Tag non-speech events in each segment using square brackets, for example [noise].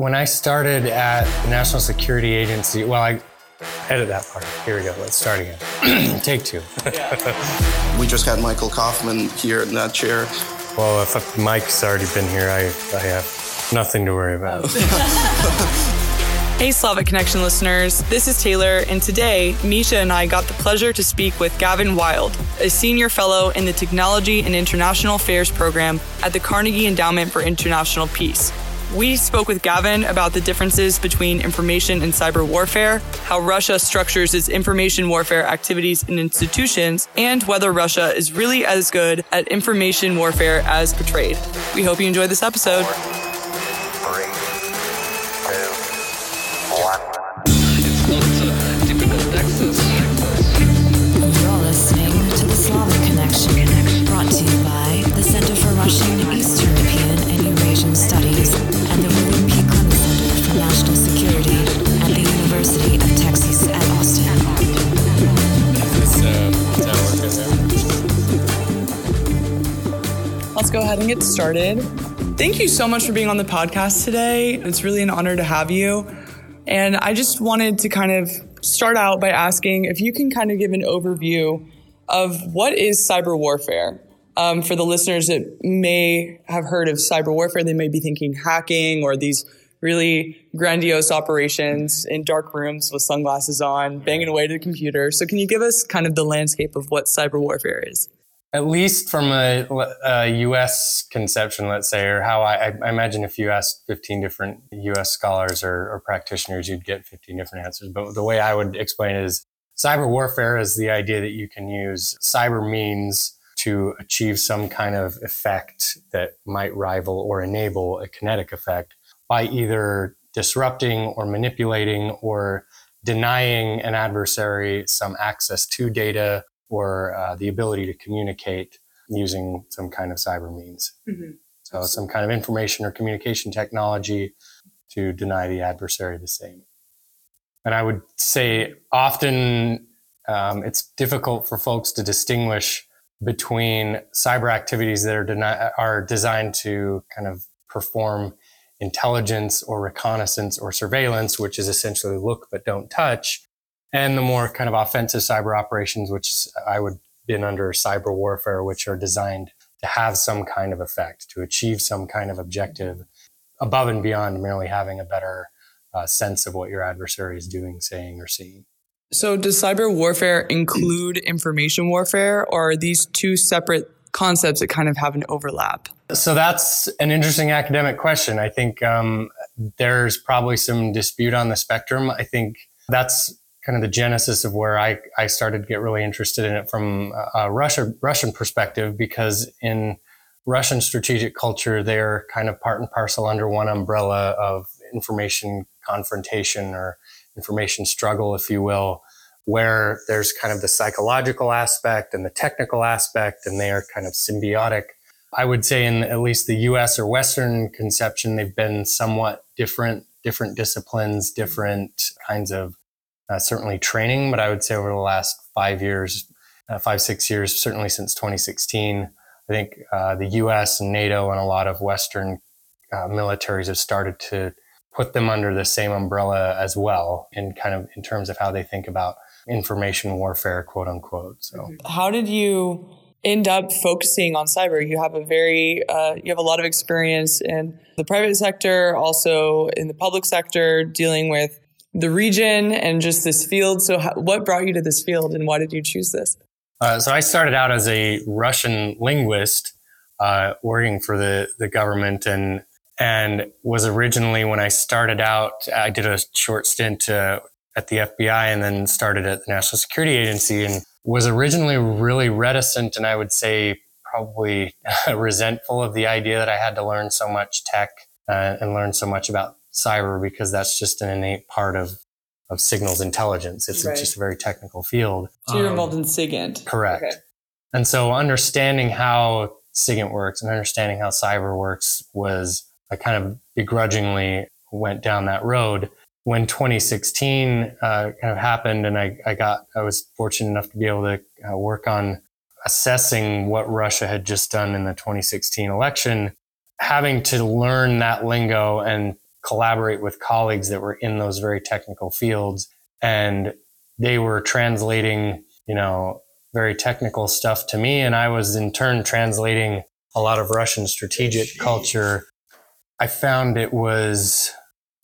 when I started at the National Security Agency, well, I edit that part. Here we go. Let's start again. [clears throat] Take two. [laughs] We just had Michael Kofman here in that chair. well, if Mike's already been here, I, I have nothing to worry about. [laughs] Hey, Slavic Connection listeners, this is Taylor, and today, Misha and I got the pleasure to speak with Gavin Wilde, a senior fellow in the Technology and International Affairs program at the Carnegie Endowment for International Peace. We spoke with Gavin about the differences between information and cyber warfare, how Russia structures its information warfare activities and institutions, and whether Russia is really as good at information warfare as portrayed. We hope you enjoy this episode. Let's go ahead and get started. Thank you so much for being on the podcast today. It's really an honor to have you. And I just wanted to kind of start out by asking if you can kind of give an overview of what is cyber warfare. Um, for the listeners that may have heard of cyber warfare, they may be thinking hacking or these really grandiose operations in dark rooms with sunglasses on, banging away to the computer. So, can you give us kind of the landscape of what cyber warfare is? At least from a, a U.S. conception, let's say, or how I, I imagine if you asked 15 different U.S. scholars or, or practitioners, you'd get 15 different answers. But the way I would explain it is cyber warfare is the idea that you can use cyber means to achieve some kind of effect that might rival or enable a kinetic effect by either disrupting or manipulating or denying an adversary some access to data or uh, the ability to communicate using some kind of cyber means. So, some kind of information or communication technology to deny the adversary the same. And I would say often um, it's difficult for folks to distinguish between cyber activities that are, deni- are designed to kind of perform intelligence or reconnaissance or surveillance, which is essentially look but don't touch, and the more kind of offensive cyber operations, which I would bin under cyber warfare, which are designed to have some kind of effect, to achieve some kind of objective above and beyond merely having a better uh, sense of what your adversary is doing, saying, or seeing. So, does cyber warfare include information warfare, or are these two separate concepts that kind of have an overlap? So that's an interesting academic question. I think um, there's probably some dispute on the spectrum. I think that's kind of the genesis of where I, I started to get really interested in it from a Russia, Russian perspective, because in Russian strategic culture, they're kind of part and parcel under one umbrella of information confrontation or information struggle, if you will, where there's kind of the psychological aspect and the technical aspect, and they are kind of symbiotic. I would say in at least the US or Western conception, they've been somewhat different, different disciplines, different kinds of uh, certainly training. But I would say over the last five years, uh, five, six years, certainly since 2016, I think uh, the US and NATO and a lot of Western uh, militaries have started to put them under the same umbrella as well in kind of in terms of how they think about information warfare, quote unquote. So How did you end up focusing on cyber? You have a very, uh, you have a lot of experience in the private sector, also in the public sector, dealing with the region and just this field. So, how, what brought you to this field, and why did you choose this? Uh, so I started out as a Russian linguist, uh, working for the the government, and and was originally when I started out, I did a short stint uh, at the FBI, and then started at the National Security Agency, and was originally really reticent, and I would say probably [laughs] resentful of the idea that I had to learn so much tech uh, and learn so much about cyber because that's just an innate part of of signals intelligence. It's Right. just a very technical field. So, you're Um, involved in SIGINT. Correct. Okay. And so understanding how SIGINT works and understanding how cyber works was I kind of begrudgingly went down that road. When 2016 uh, kind of happened, and I, I got I was fortunate enough to be able to uh, work on assessing what Russia had just done in the 2016 election, having to learn that lingo and collaborate with colleagues that were in those very technical fields and they were translating, you know, very technical stuff to me. And I was in turn translating a lot of Russian strategic culture. I found it was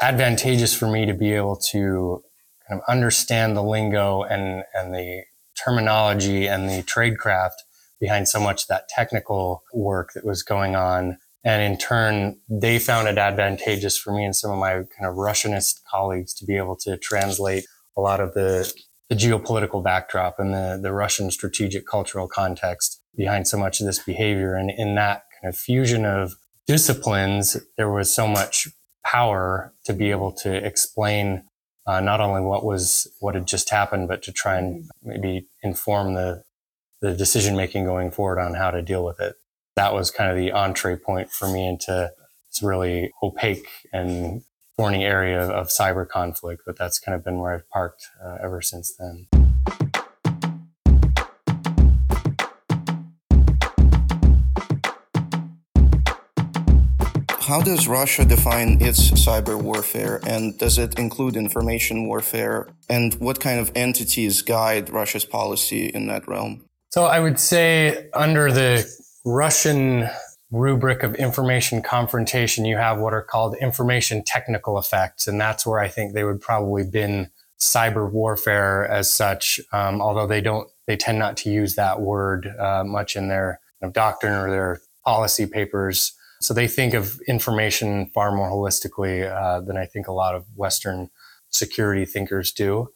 advantageous for me to be able to kind of understand the lingo and, and the terminology and the tradecraft behind so much of that technical work that was going on. And in turn, they found it advantageous for me and some of my kind of Russianist colleagues to be able to translate a lot of the, the geopolitical backdrop and the, the Russian strategic cultural context behind so much of this behavior. And in that kind of fusion of disciplines, there was so much power to be able to explain uh, not only what was what had just happened, but to try and maybe inform the the decision making going forward on how to deal with it. That was kind of the entree point for me into this really opaque and thorny area of cyber conflict, but that's kind of been where I've parked uh, ever since then. How does Russia define its cyber warfare and does it include information warfare? And what kind of entities guide Russia's policy in that realm? So I would say under the Russian rubric of information confrontation, you have what are called information technical effects. And that's where I think they would probably bin cyber warfare as such, um, although they don't, they tend not to use that word uh, much in their doctrine or their policy papers. So they think of information far more holistically uh, than I think a lot of Western security thinkers do.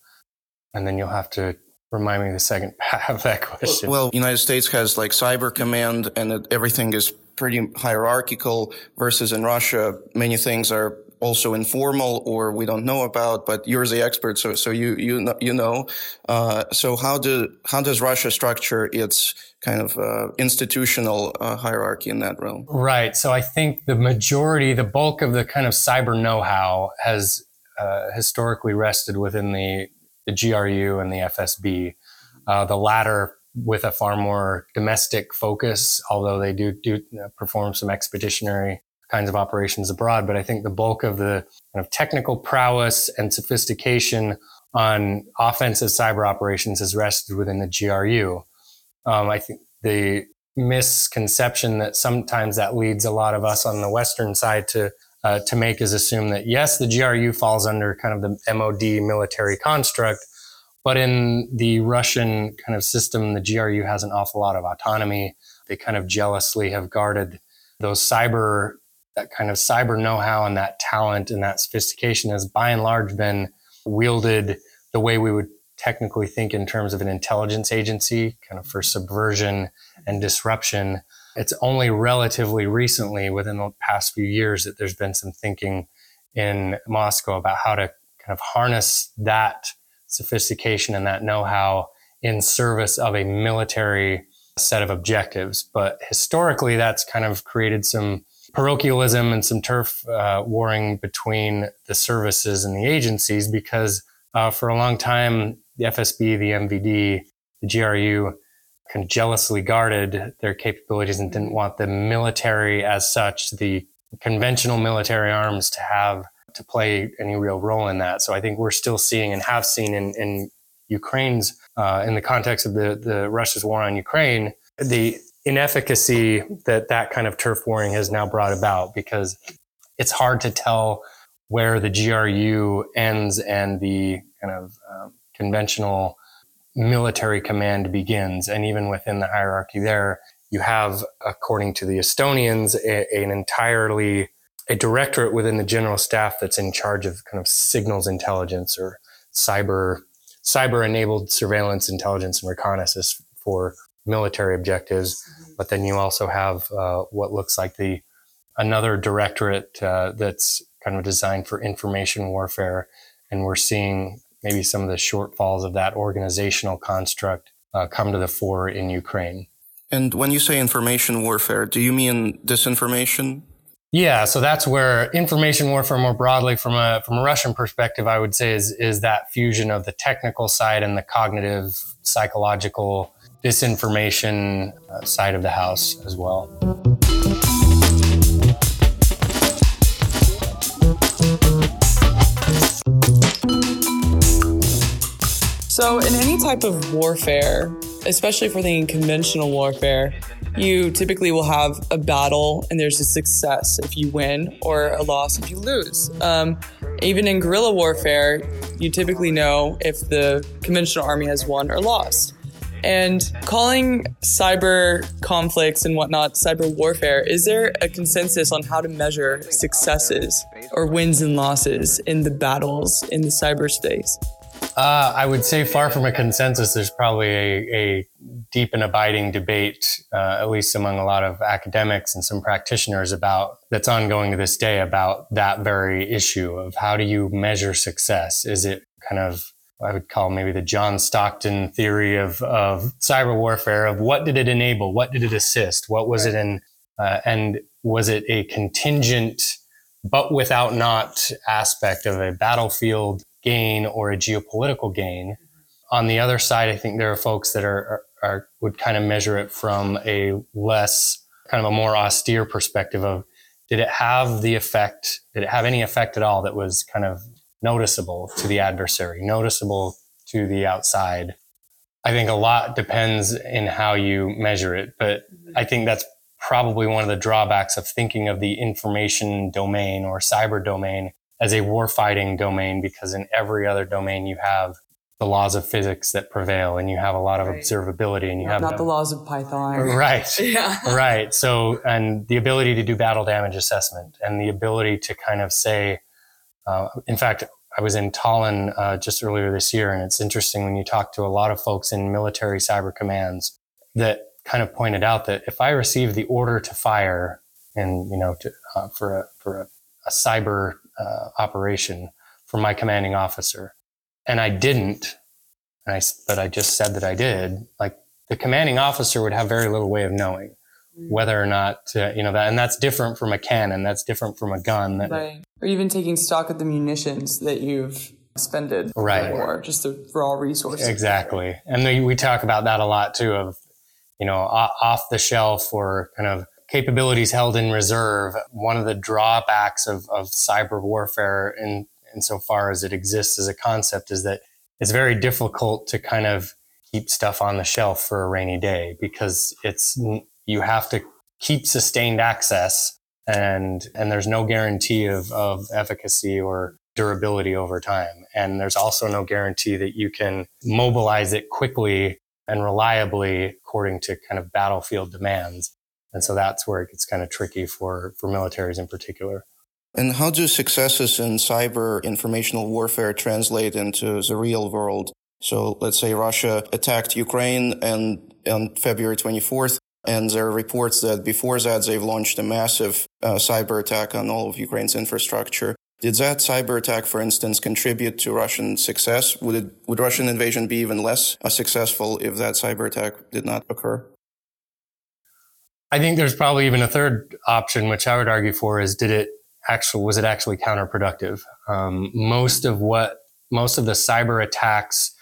And then you'll have to remind me the second [laughs] half of that question. Well, the United States has like cyber command and everything is pretty hierarchical versus in Russia, many things are also informal or we don't know about, but you're the expert. So, so you, you know, you know, uh, so how do, how does Russia structure its kind of, uh, institutional uh, hierarchy in that realm? Right. So I think the majority, the bulk of the kind of cyber know-how has, uh, historically rested within the, the GRU and the FSB. Uh, the latter with a far more domestic focus, although they do do perform some expeditionary kinds of operations abroad. But I think the bulk of the kind of technical prowess and sophistication on offensive cyber operations has rested within the GRU. Um, I think the misconception that sometimes that leads a lot of us on the Western side to uh, to make is assume that yes, the GRU falls under kind of the MOD military construct, but in the Russian kind of system, the GRU has an awful lot of autonomy. They kind of jealously have guarded those cyber, that kind of cyber know how and that talent and that sophistication has by and large been wielded the way we would technically think in terms of an intelligence agency, kind of for subversion and disruption. It's only relatively recently, within the past few years, that there's been some thinking in Moscow about how to kind of harness that sophistication and that know-how in service of a military set of objectives. But historically, that's kind of created some parochialism and some turf uh, warring between the services and the agencies because uh, for a long time, the FSB, the MVD, the GRU kind of jealously guarded their capabilities and didn't want the military as such, the conventional military arms to have to play any real role in that. So I think we're still seeing and have seen in, in Ukraine's, uh, in the context of the, the Russia's war on Ukraine, the inefficacy that that kind of turf warring has now brought about because it's hard to tell where the GRU ends and the kind of um, conventional military command begins. And even within the hierarchy there, you have, according to the Estonians, a, an entirely a directorate within the general staff that's in charge of kind of signals intelligence or cyber cyber enabled surveillance intelligence and reconnaissance for military objectives but then you also have uh, what looks like the another directorate uh, that's kind of designed for information warfare. And we're seeing maybe some of the shortfalls of that organizational construct uh, come to the fore in ukraine. And when you say information warfare do you mean disinformation? Yeah, so that's where information warfare more broadly from a from a Russian perspective, I would say is is that fusion of the technical side and the cognitive, psychological disinformation uh, side of the house as well. So, in any type of warfare, especially for the conventional warfare, you typically will have a battle and there's a success if you win or a loss if you lose. Um, even in guerrilla warfare, you typically know if the conventional army has won or lost. And calling cyber conflicts and whatnot cyber warfare, is there a consensus on how to measure successes or wins and losses in the battles in the cyberspace? Uh, I would say far from a consensus. There's probably a, a deep and abiding debate, uh, at least among a lot of academics and some practitioners about that's ongoing to this day about that very issue of how do you measure success? Is it kind of I would call maybe the John Stockton theory of, of cyber warfare of what did it enable? What did it assist? What was it in? Uh, and was it a contingent, but without not aspect of a battlefield gain or a geopolitical gain? On the other side, I think there are folks that are, are, are would kind of measure it from a less kind of a more austere perspective of did it have the effect? Did it have any effect at all that was kind of noticeable to the adversary, noticeable to the outside. I think a lot depends in how you measure it, but I think that's probably one of the drawbacks of thinking of the information domain or cyber domain as a warfighting domain, because in every other domain you have the laws of physics that prevail and you have a lot of Right. observability and you have Not the laws of Python. [laughs] Right. [laughs] Yeah. Right. So, and the ability to do battle damage assessment and the ability to kind of say, uh, in fact, I was in Tallinn uh, just earlier this year, and it's interesting when you talk to a lot of folks in military cyber commands that kind of pointed out that if I receive the order to fire and, you know, to, uh, for a, for a, a cyber uh, operation from my commanding officer, and I didn't, and I, but I just said that I did, like the commanding officer would have very little way of knowing whether or not uh, you know that and that's different from a cannon that's different from a gun that, Right. Or even taking stock of the munitions that you've expended Right. or just the raw resources. exactly and we, we talk about that a lot too of you know off the shelf or kind of capabilities held in reserve one of the drawbacks of, of cyber warfare in insofar as it exists as a concept is that it's very difficult to kind of keep stuff on the shelf for a rainy day because it's you have to keep sustained access and and there's no guarantee of, of efficacy or durability over time. And there's also no guarantee that you can mobilize it quickly and reliably according to kind of battlefield demands. And so that's where it gets kind of tricky for for militaries in particular. And how do successes in cyber informational warfare translate into the real world? So let's say Russia attacked Ukraine and on February 24th, and there are reports that before that they've launched a massive uh, cyber attack on all of Ukraine's infrastructure. Did that cyber attack, for instance, contribute to Russian success? Would it, would Russian invasion be even less uh, successful if that cyber attack did not occur? I think there's probably even a third option, which I would argue for is did it actually, was it actually counterproductive? Um, most of what, most of the cyber attacks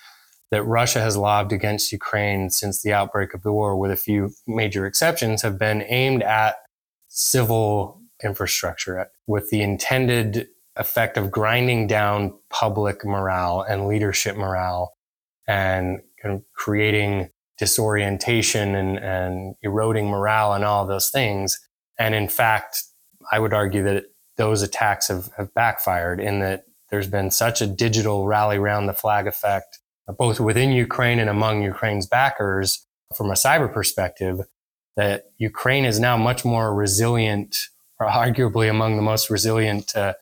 that Russia has lobbed against Ukraine since the outbreak of the war, with a few major exceptions, have been aimed at civil infrastructure with the intended effect of grinding down public morale and leadership morale and kind of creating disorientation and, and eroding morale and all those things. And in fact, I would argue that those attacks have, have backfired in that there's been such a digital rally round the flag effect, both within Ukraine and among Ukraine's backers from a cyber perspective, that Ukraine is now much more resilient, or [laughs] arguably among the most resilient uh,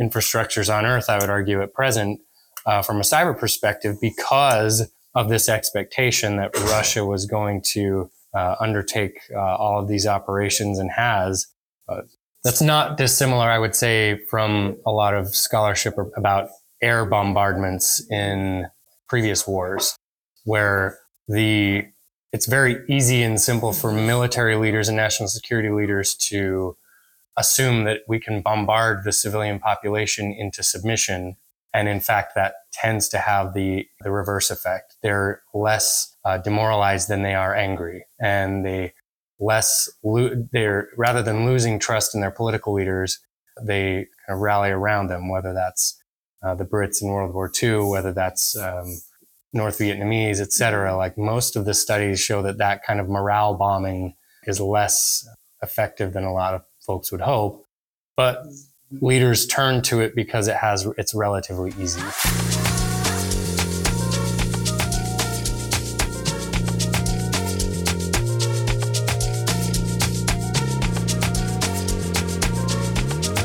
infrastructures on earth, I would argue at present, uh, from a cyber perspective, because of this expectation that Russia was going to uh, undertake uh, all of these operations and has. Uh, that's not dissimilar, I would say, from a lot of scholarship about air bombardments in previous wars, where the it's very easy and simple for military leaders and national security leaders to assume that we can bombard the civilian population into submission. And in fact, that tends to have the, the reverse effect. They're less uh, demoralized than they are angry. And they less, lo- they're rather than losing trust in their political leaders, they kind of rally around them, whether that's uh, the Brits in World War II, whether that's um, North Vietnamese, et cetera. Like most of the studies show that that kind of morale bombing is less effective than a lot of folks would hope. But leaders turn to it because it has it's relatively easy.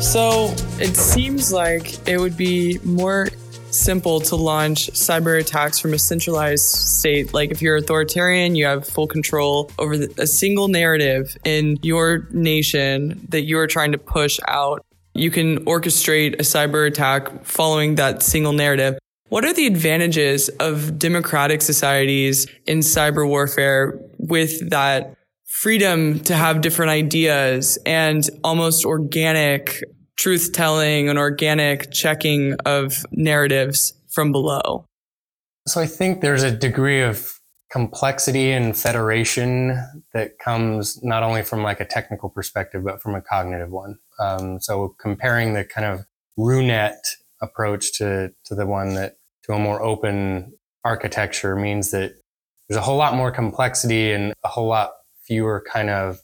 So it seems like it would be more simple to launch cyber attacks from a centralized state. Like if you're authoritarian, you have full control over the, a single narrative in your nation that you are trying to push out. You can orchestrate a cyber attack following that single narrative. What are the advantages of democratic societies in cyber warfare with that freedom to have different ideas and almost organic truth telling and organic checking of narratives from below? So I think there's a degree of complexity and federation that comes not only from like a technical perspective, but from a cognitive one. Um, so comparing the kind of RuNet approach to, to the one that to a more open architecture means that there's a whole lot more complexity and a whole lot fewer kind of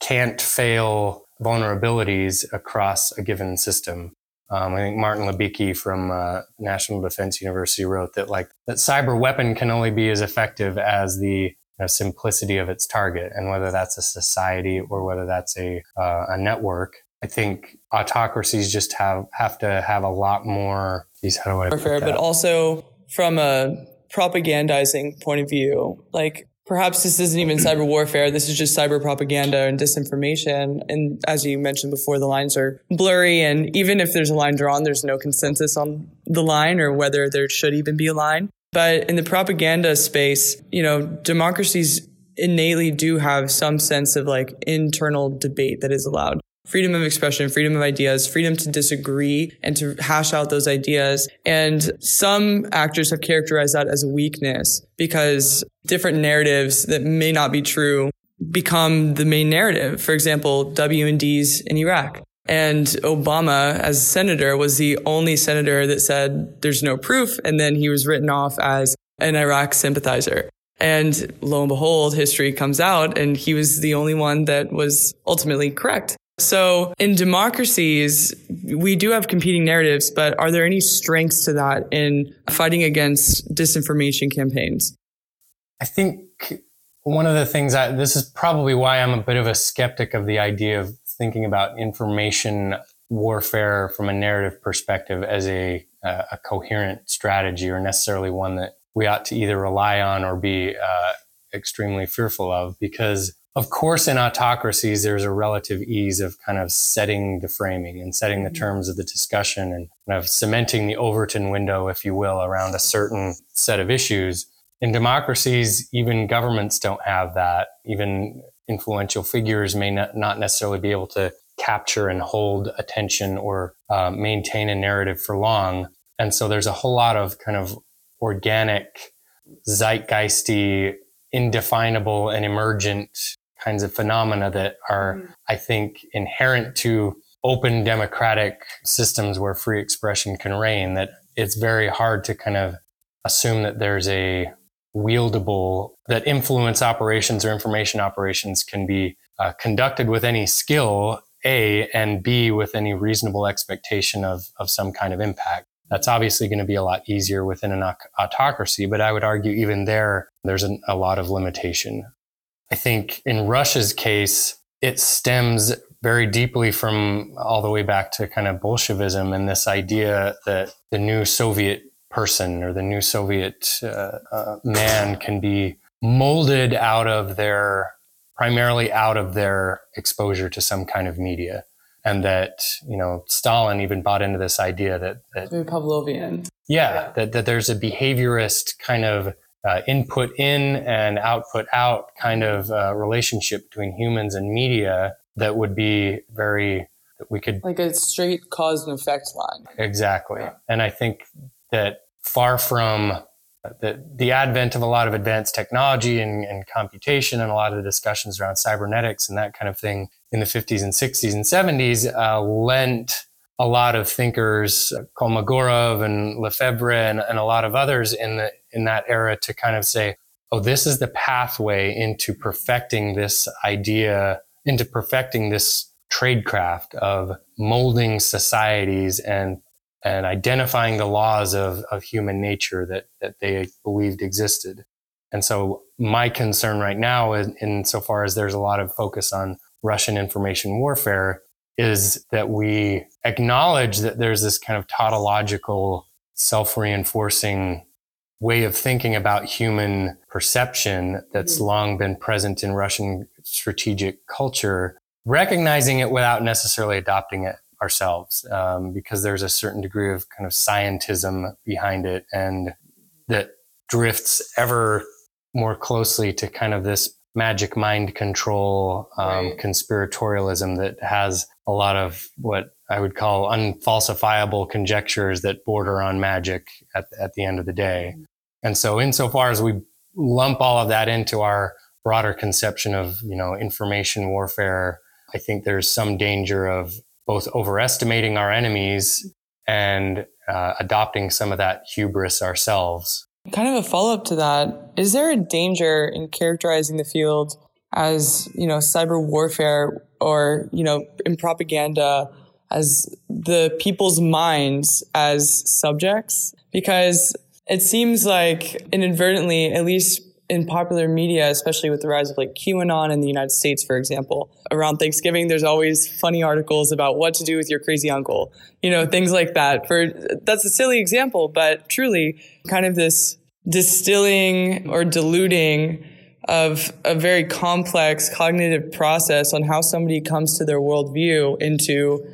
can't fail vulnerabilities across a given system. Um, I think Martin Libicki from uh, National Defense University wrote that like that cyber weapon can only be as effective as the you know, simplicity of its target, and whether that's a society or whether that's a uh, a network. I think autocracies just have have to have a lot more. Geez, how do I? Warfare, but also from a propagandizing point of view, like perhaps this isn't even cyber warfare. This is just cyber propaganda and disinformation. And as you mentioned before, the lines are blurry. And even if there's a line drawn, there's no consensus on the line or whether there should even be a line. But in the propaganda space, you know, democracies innately do have some sense of like internal debate that is allowed freedom of expression, freedom of ideas, freedom to disagree and to hash out those ideas. And some actors have characterized that as a weakness because different narratives that may not be true become the main narrative. For example, WMDs in Iraq. And Obama, as a senator, was the only senator that said there's no proof. And then he was written off as an Iraq sympathizer. And lo and behold, history comes out and he was the only one that was ultimately correct. So in democracies, we do have competing narratives, but are there any strengths to that in fighting against disinformation campaigns? I think one of the things I, this is probably why I'm a bit of a skeptic of the idea of thinking about information warfare from a narrative perspective as a, a coherent strategy or necessarily one that we ought to either rely on or be uh, extremely fearful of because of course, in autocracies, there's a relative ease of kind of setting the framing and setting the mm-hmm. terms of the discussion and kind of cementing the Overton window, if you will, around a certain set of issues. In democracies, even governments don't have that. Even influential figures may not, not necessarily be able to capture and hold attention or uh, maintain a narrative for long. And so there's a whole lot of kind of organic, zeitgeisty, indefinable and emergent kinds of phenomena that are, mm-hmm. I think, inherent to open democratic systems where free expression can reign, that it's very hard to kind of assume that there's a wieldable, that influence operations or information operations can be uh, conducted with any skill, A, and B, with any reasonable expectation of, of some kind of impact. That's obviously going to be a lot easier within an autocracy, but I would argue even there, there's an, a lot of limitation. I think in Russia's case, it stems very deeply from all the way back to kind of Bolshevism and this idea that the new Soviet person or the new Soviet uh, uh, man can be molded out of their, primarily out of their exposure to some kind of media. And that, you know, Stalin even bought into this idea that, that very Pavlovian. Yeah, yeah, that, that there's a behaviorist kind of uh, input in and output out kind of uh, relationship between humans and media that would be very that we could like a straight cause and effect line. Exactly. And i think that far from the, the advent of a lot of advanced technology and, and computation and a lot of the discussions around cybernetics and that kind of thing in the 50s and 60s and 70s uh, lent a lot of thinkers, Kolmogorov and Lefebvre and, and, a lot of others in the in that era to kind of say, oh, this is the pathway into perfecting this idea, into perfecting this tradecraft of molding societies and and identifying the laws of, of human nature that, that they believed existed. And so my concern right now, in, insofar as there's a lot of focus on Russian information warfare, is that we acknowledge that there's this kind of tautological, self-reinforcing way of thinking about human perception that's long been present in Russian strategic culture, recognizing it without necessarily adopting it ourselves, um, because there's a certain degree of kind of scientism behind it and that drifts ever more closely to kind of this magic mind control um, Right. conspiratorialism that has a lot of what I would call unfalsifiable conjectures that border on magic at, at the end of the day. And so, insofar as we lump all of that into our broader conception of, you know, information warfare, I think there's some danger of both overestimating our enemies and uh, adopting some of that hubris ourselves. Kind of a follow up to that, is there a danger in characterizing the field as, you know, cyber warfare or, you know, in propaganda as the people's minds as subjects? Because it seems like inadvertently, at least in popular media, especially with the rise of like QAnon in the United States, for example, around Thanksgiving, there's always funny articles about what to do with your crazy uncle, you know, things like that. For that's a silly example, but truly kind of this distilling or diluting of a very complex cognitive process on how somebody comes to their worldview into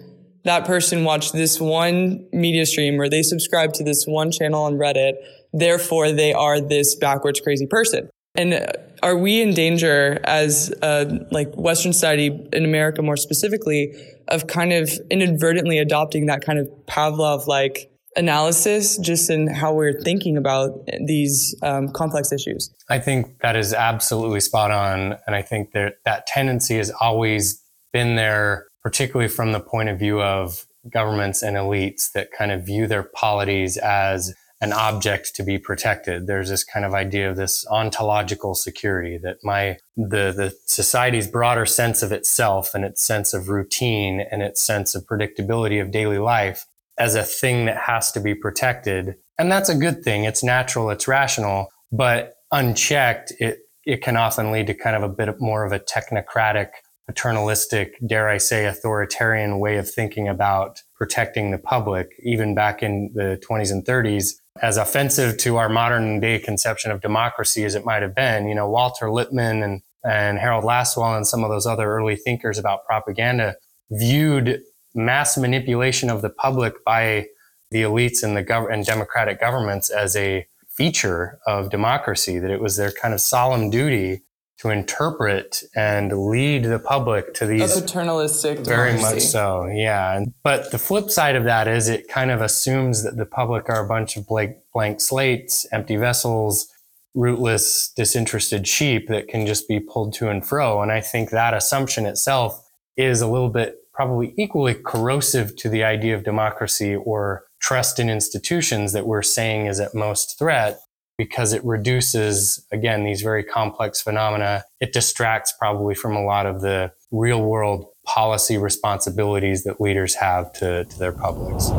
that person watched this one media stream or they subscribed to this one channel on Reddit. Therefore, they are this backwards crazy person. And are we in danger as uh, like Western society in America more specifically of kind of inadvertently adopting that kind of Pavlov like analysis just in how we're thinking about these um, complex issues? I think that is absolutely spot on. And I think that that tendency has always been there, particularly from the point of view of governments and elites that kind of view their polities as an object to be protected. There's this kind of idea of this ontological security that my, the, the society's broader sense of itself and its sense of routine and its sense of predictability of daily life as a thing that has to be protected. And that's a good thing. It's natural. It's rational, but unchecked, it, it can often lead to kind of a bit more of a technocratic, paternalistic, dare I say, authoritarian way of thinking about protecting the public, even back in the 20s and 30s. As offensive to our modern day conception of democracy as it might have been, you know, Walter Lippmann and, and Harold Lasswell and some of those other early thinkers about propaganda viewed mass manipulation of the public by the elites and the gov- and democratic governments as a feature of democracy, that it was their kind of solemn duty to interpret and lead the public to A these paternalistic very democracy. much so, yeah. But the flip side of that is it kind of assumes that the public are a bunch of blank, blank slates, empty vessels, rootless, disinterested sheep that can just be pulled to and fro. And I think that assumption itself is a little bit probably equally corrosive to the idea of democracy or trust in institutions that we're saying is at most threat because it reduces, again, these very complex phenomena. It distracts probably from a lot of the real world policy responsibilities that leaders have to, to their publics.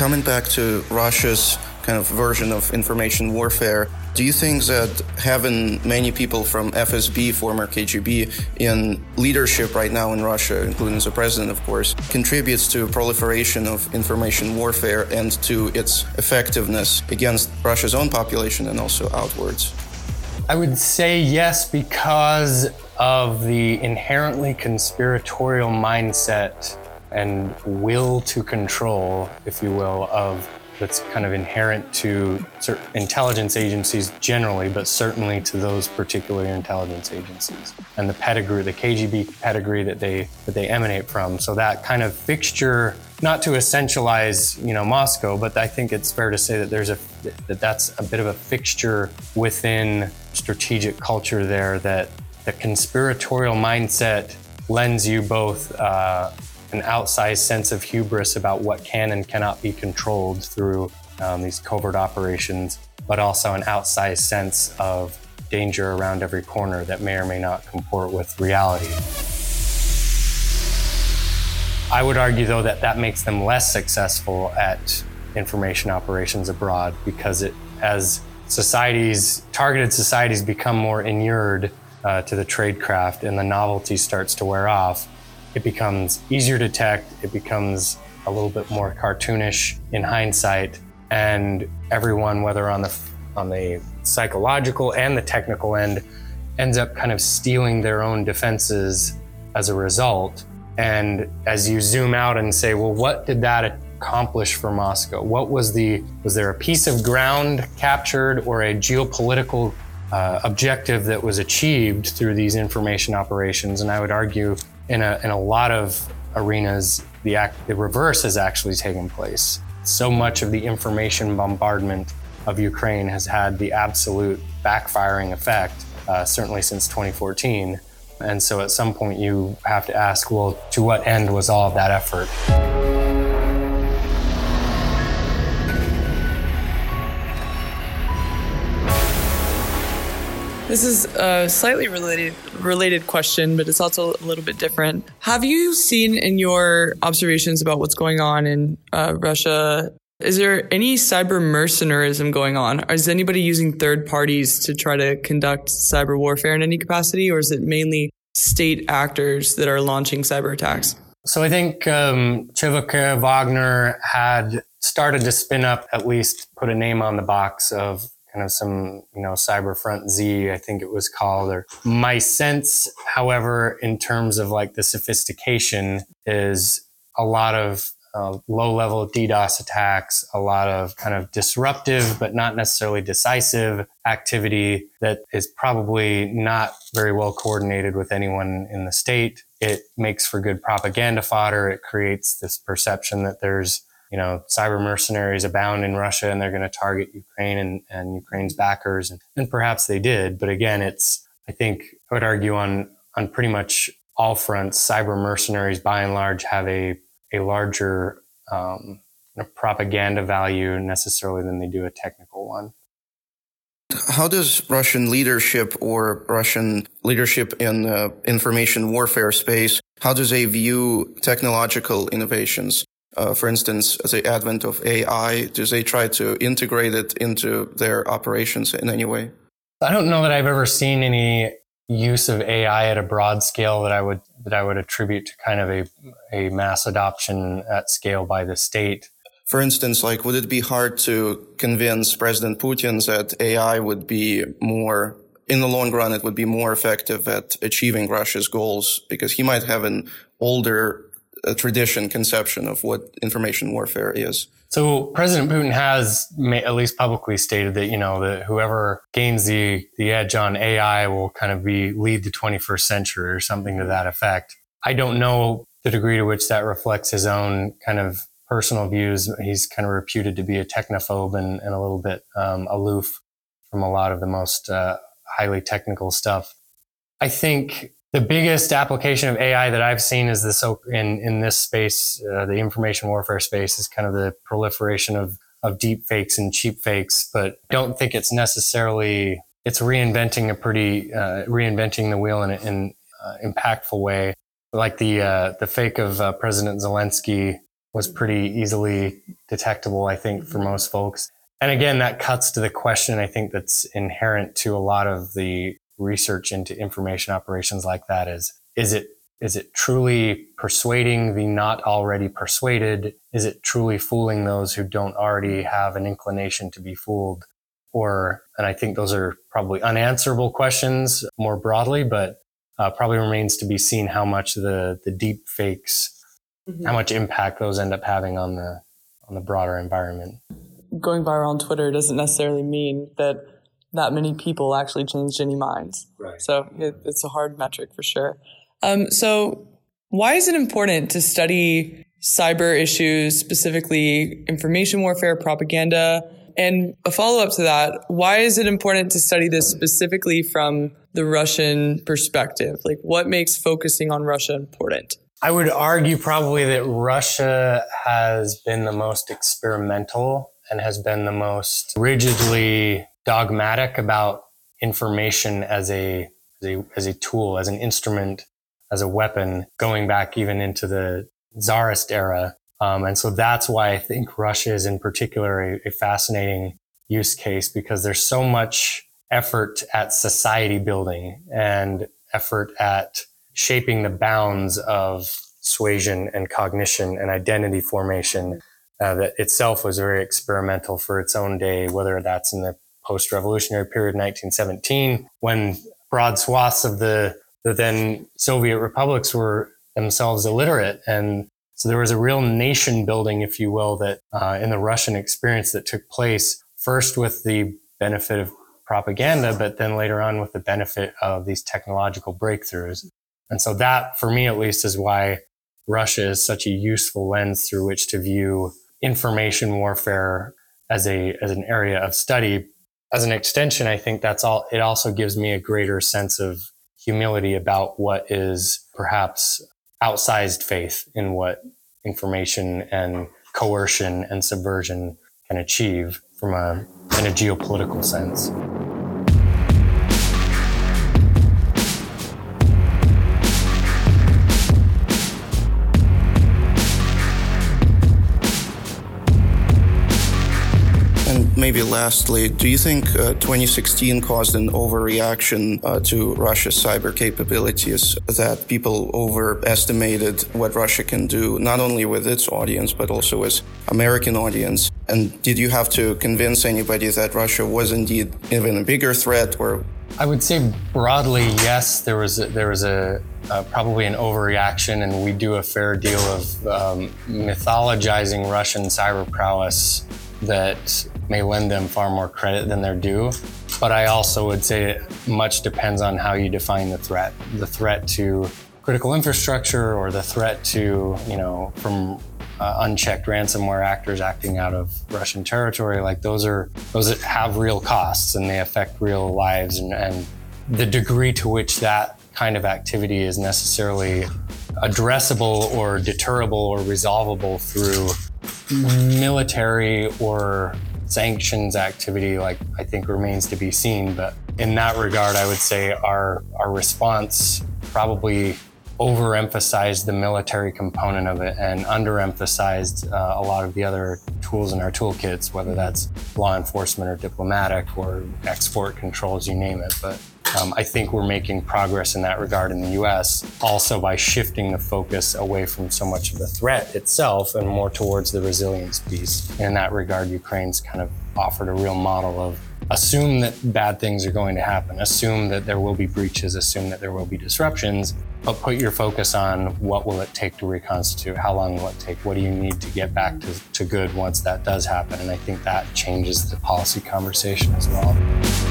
Coming back to Russia's kind of version of information warfare, do you think that having many people from FSB, former KGB, in leadership right now in Russia, including the president, of course, contributes to proliferation of information warfare and to its effectiveness against Russia's own population and also outwards? I would say yes because of the inherently conspiratorial mindset and will to control, if you will, of that's kind of inherent to intelligence agencies generally, but certainly to those particular intelligence agencies and the pedigree, the KGB pedigree that they that they emanate from. So that kind of fixture not to essentialize, you know, Moscow, but I think it's fair to say that there's a that that's a bit of a fixture within strategic culture there. That the conspiratorial mindset lends you both uh, an outsized sense of hubris about what can and cannot be controlled through um, these covert operations, but also an outsized sense of danger around every corner that may or may not comport with reality. I would argue, though, that that makes them less successful at information operations abroad because it, as societies, targeted societies, become more inured uh, to the tradecraft and the novelty starts to wear off, it becomes easier to detect. It becomes a little bit more cartoonish in hindsight, and everyone, whether on the on the psychological and the technical end, ends up kind of steeling their own defenses as a result. And as you zoom out and say, well, what did that accomplish for Moscow? What was the was there a piece of ground captured or a geopolitical uh, objective that was achieved through these information operations? And I would argue, in a in a lot of arenas, the act, the reverse has actually taken place. So much of the information bombardment of Ukraine has had the absolute backfiring effect, uh, certainly since 2014. And so at some point, you have to ask, well, to what end was all of that effort? This is a slightly related related question, but it's also a little bit different. Have you seen in your observations about what's going on in uh, Russia? Is there any cyber mercenarism going on? Is anybody using third parties to try to conduct cyber warfare in any capacity, or is it mainly state actors that are launching cyber attacks? So I think um, Wagner had started to spin up, at least put a name on the box of kind of some, you know, Cyberfront Z, I think it was called. Or my sense, however, in terms of like the sophistication, is a lot of uh, low level DDoS attacks, a lot of kind of disruptive but not necessarily decisive activity that is probably not very well coordinated with anyone in the state. It makes for good propaganda fodder. It creates this perception that there's you know, cyber mercenaries abound in Russia and they're going to target Ukraine and, and Ukraine's backers. And, and perhaps they did. But again, it's, I think I would argue on, on pretty much all fronts, cyber mercenaries by and large have a, a larger um, propaganda value necessarily than they do a technical one. How does Russian leadership or Russian leadership in the information warfare space, how does they view technological innovations? Uh, for instance, the advent of AI, do they try to integrate it into their operations in any way? I don't know that I've ever seen any use of AI at a broad scale that I would that I would attribute to kind of a a mass adoption at scale by the state. For instance, like would it be hard to convince President Putin that AI would be more in the long run it would be more effective at achieving Russia's goals because he might have an older a tradition conception of what information warfare is. So President Putin has at least publicly stated that you know that whoever gains the the edge on AI will kind of be lead the 21st century or something to that effect. I don't know the degree to which that reflects his own kind of personal views. He's kind of reputed to be a technophobe and, and a little bit um, aloof from a lot of the most uh, highly technical stuff. I think the biggest application of AI that I've seen is this in in this space, uh, the information warfare space, is kind of the proliferation of of deep fakes and cheap fakes. But don't think it's necessarily it's reinventing a pretty uh, reinventing the wheel in an uh, impactful way. Like the uh, the fake of uh, President Zelensky was pretty easily detectable, I think, for most folks. And again, that cuts to the question I think that's inherent to a lot of the research into information operations like that is is it is it truly persuading the not already persuaded? Is it truly fooling those who don't already have an inclination to be fooled? Or and i think those are probably unanswerable questions more broadly but uh, probably remains to be seen how much the the deep fakes mm-hmm. how much impact those end up having on the on the broader environment. Going viral on twitter doesn't necessarily mean that that many people actually changed any minds. Right. So it, it's a hard metric for sure. Um, so why is it important to study cyber issues, specifically information warfare, propaganda. And a follow up to that, why is it important to study this specifically from the Russian perspective? Like, what makes focusing on Russia important? I would argue probably that Russia has been the most experimental and has been the most rigidly dogmatic about information as a, as a, as a tool, as an instrument, as a weapon, going back even into the czarist era. Um, and so that's why I think Russia is in particular a, a fascinating use case because there's so much effort at society building and effort at shaping the bounds of suasion and cognition and identity formation uh, that itself was very experimental for its own day, whether that's in the post-revolutionary period, 1917, when broad swaths of the, the then Soviet republics were themselves illiterate. And so there was a real nation building, if you will, that uh, in the Russian experience that took place first with the benefit of propaganda, but then later on with the benefit of these technological breakthroughs. And so that, for me at least, is why Russia is such a useful lens through which to view information warfare as a as an area of study. As an extension, I think that's all. It also gives me a greater sense of humility about what is perhaps outsized faith in what information and coercion and subversion can achieve from a in a geopolitical sense. Maybe lastly, do you think uh, 2016 caused an overreaction uh, to Russia's cyber capabilities that people overestimated what Russia can do, not only with its audience, but also with American audience? And did you have to convince anybody that Russia was indeed even a bigger threat or I would say broadly, yes. There was a, there was a uh, probably an overreaction, and we do a fair deal of um, mythologizing Russian cyber prowess that may lend them far more credit than they're due. But I also would say it much depends on how you define the threat. The threat to critical infrastructure or the threat to, you know, from uh, unchecked ransomware actors acting out of Russian territory, like those are those have real costs and they affect real lives and, and the degree to which that kind of activity is necessarily addressable or deterrable or resolvable through military or sanctions activity, like I think remains to be seen. But in that regard, I would say our our response probably overemphasized the military component of it and underemphasized uh, a lot of the other tools in our toolkits, whether that's law enforcement or diplomatic or export controls, you name it. But um, I think we're making progress in that regard in the US, also by shifting the focus away from so much of the threat itself and more towards the resilience piece. And in that regard, Ukraine's kind of offered a real model of assume that bad things are going to happen, assume that there will be breaches, assume that there will be disruptions, but put your focus on what will it take to reconstitute, how long will it take, what do you need to get back to, to good once that does happen. And I think that changes the policy conversation as well.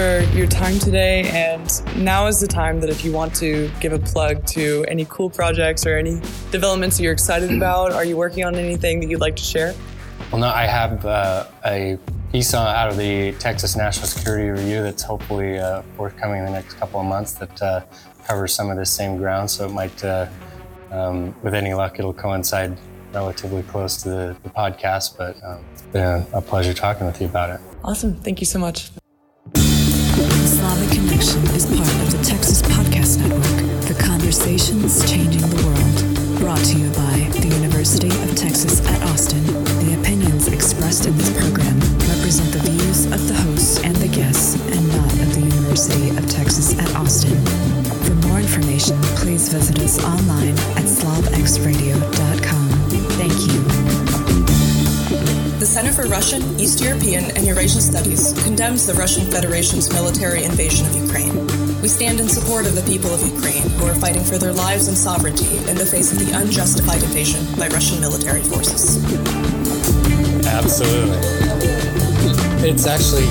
For your time today. And now is the time that if you want to give a plug to any cool projects or any developments that you're excited [clears throat] about, are you working on anything that you'd like to share? Well, no, I have uh, a piece out of the Texas National Security Review that's hopefully uh, forthcoming in the next couple of months that uh, covers some of the same ground. So it might, uh, um, with any luck, it'll coincide relatively close to the, the podcast. But um, it's been a pleasure talking with you about it. Awesome. Thank you so much. Connexion is part of the Texas Podcast Network, the conversations changing the world. Brought to you by the University of Texas at Austin. The opinions expressed in this program represent the views of the hosts and the guests and not of the University of Texas at Austin. For more information, please visit us online at slavxradio.com. Thank you. The Center for Russian, East European, and Eurasian Studies condemns the Russian Federation's military invasion of Ukraine. We stand in support of the people of Ukraine who are fighting for their lives and sovereignty in the face of the unjustified invasion by Russian military forces. Absolutely. It's actually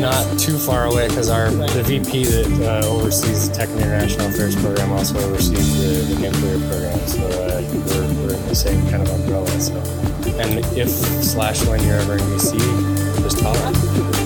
not too far away because our the VP that uh, oversees the Tech International Affairs program also oversees the, the nuclear program, so uh, we're, we're in the same kind of umbrella. So and if slash when you're ever in DC, just holler.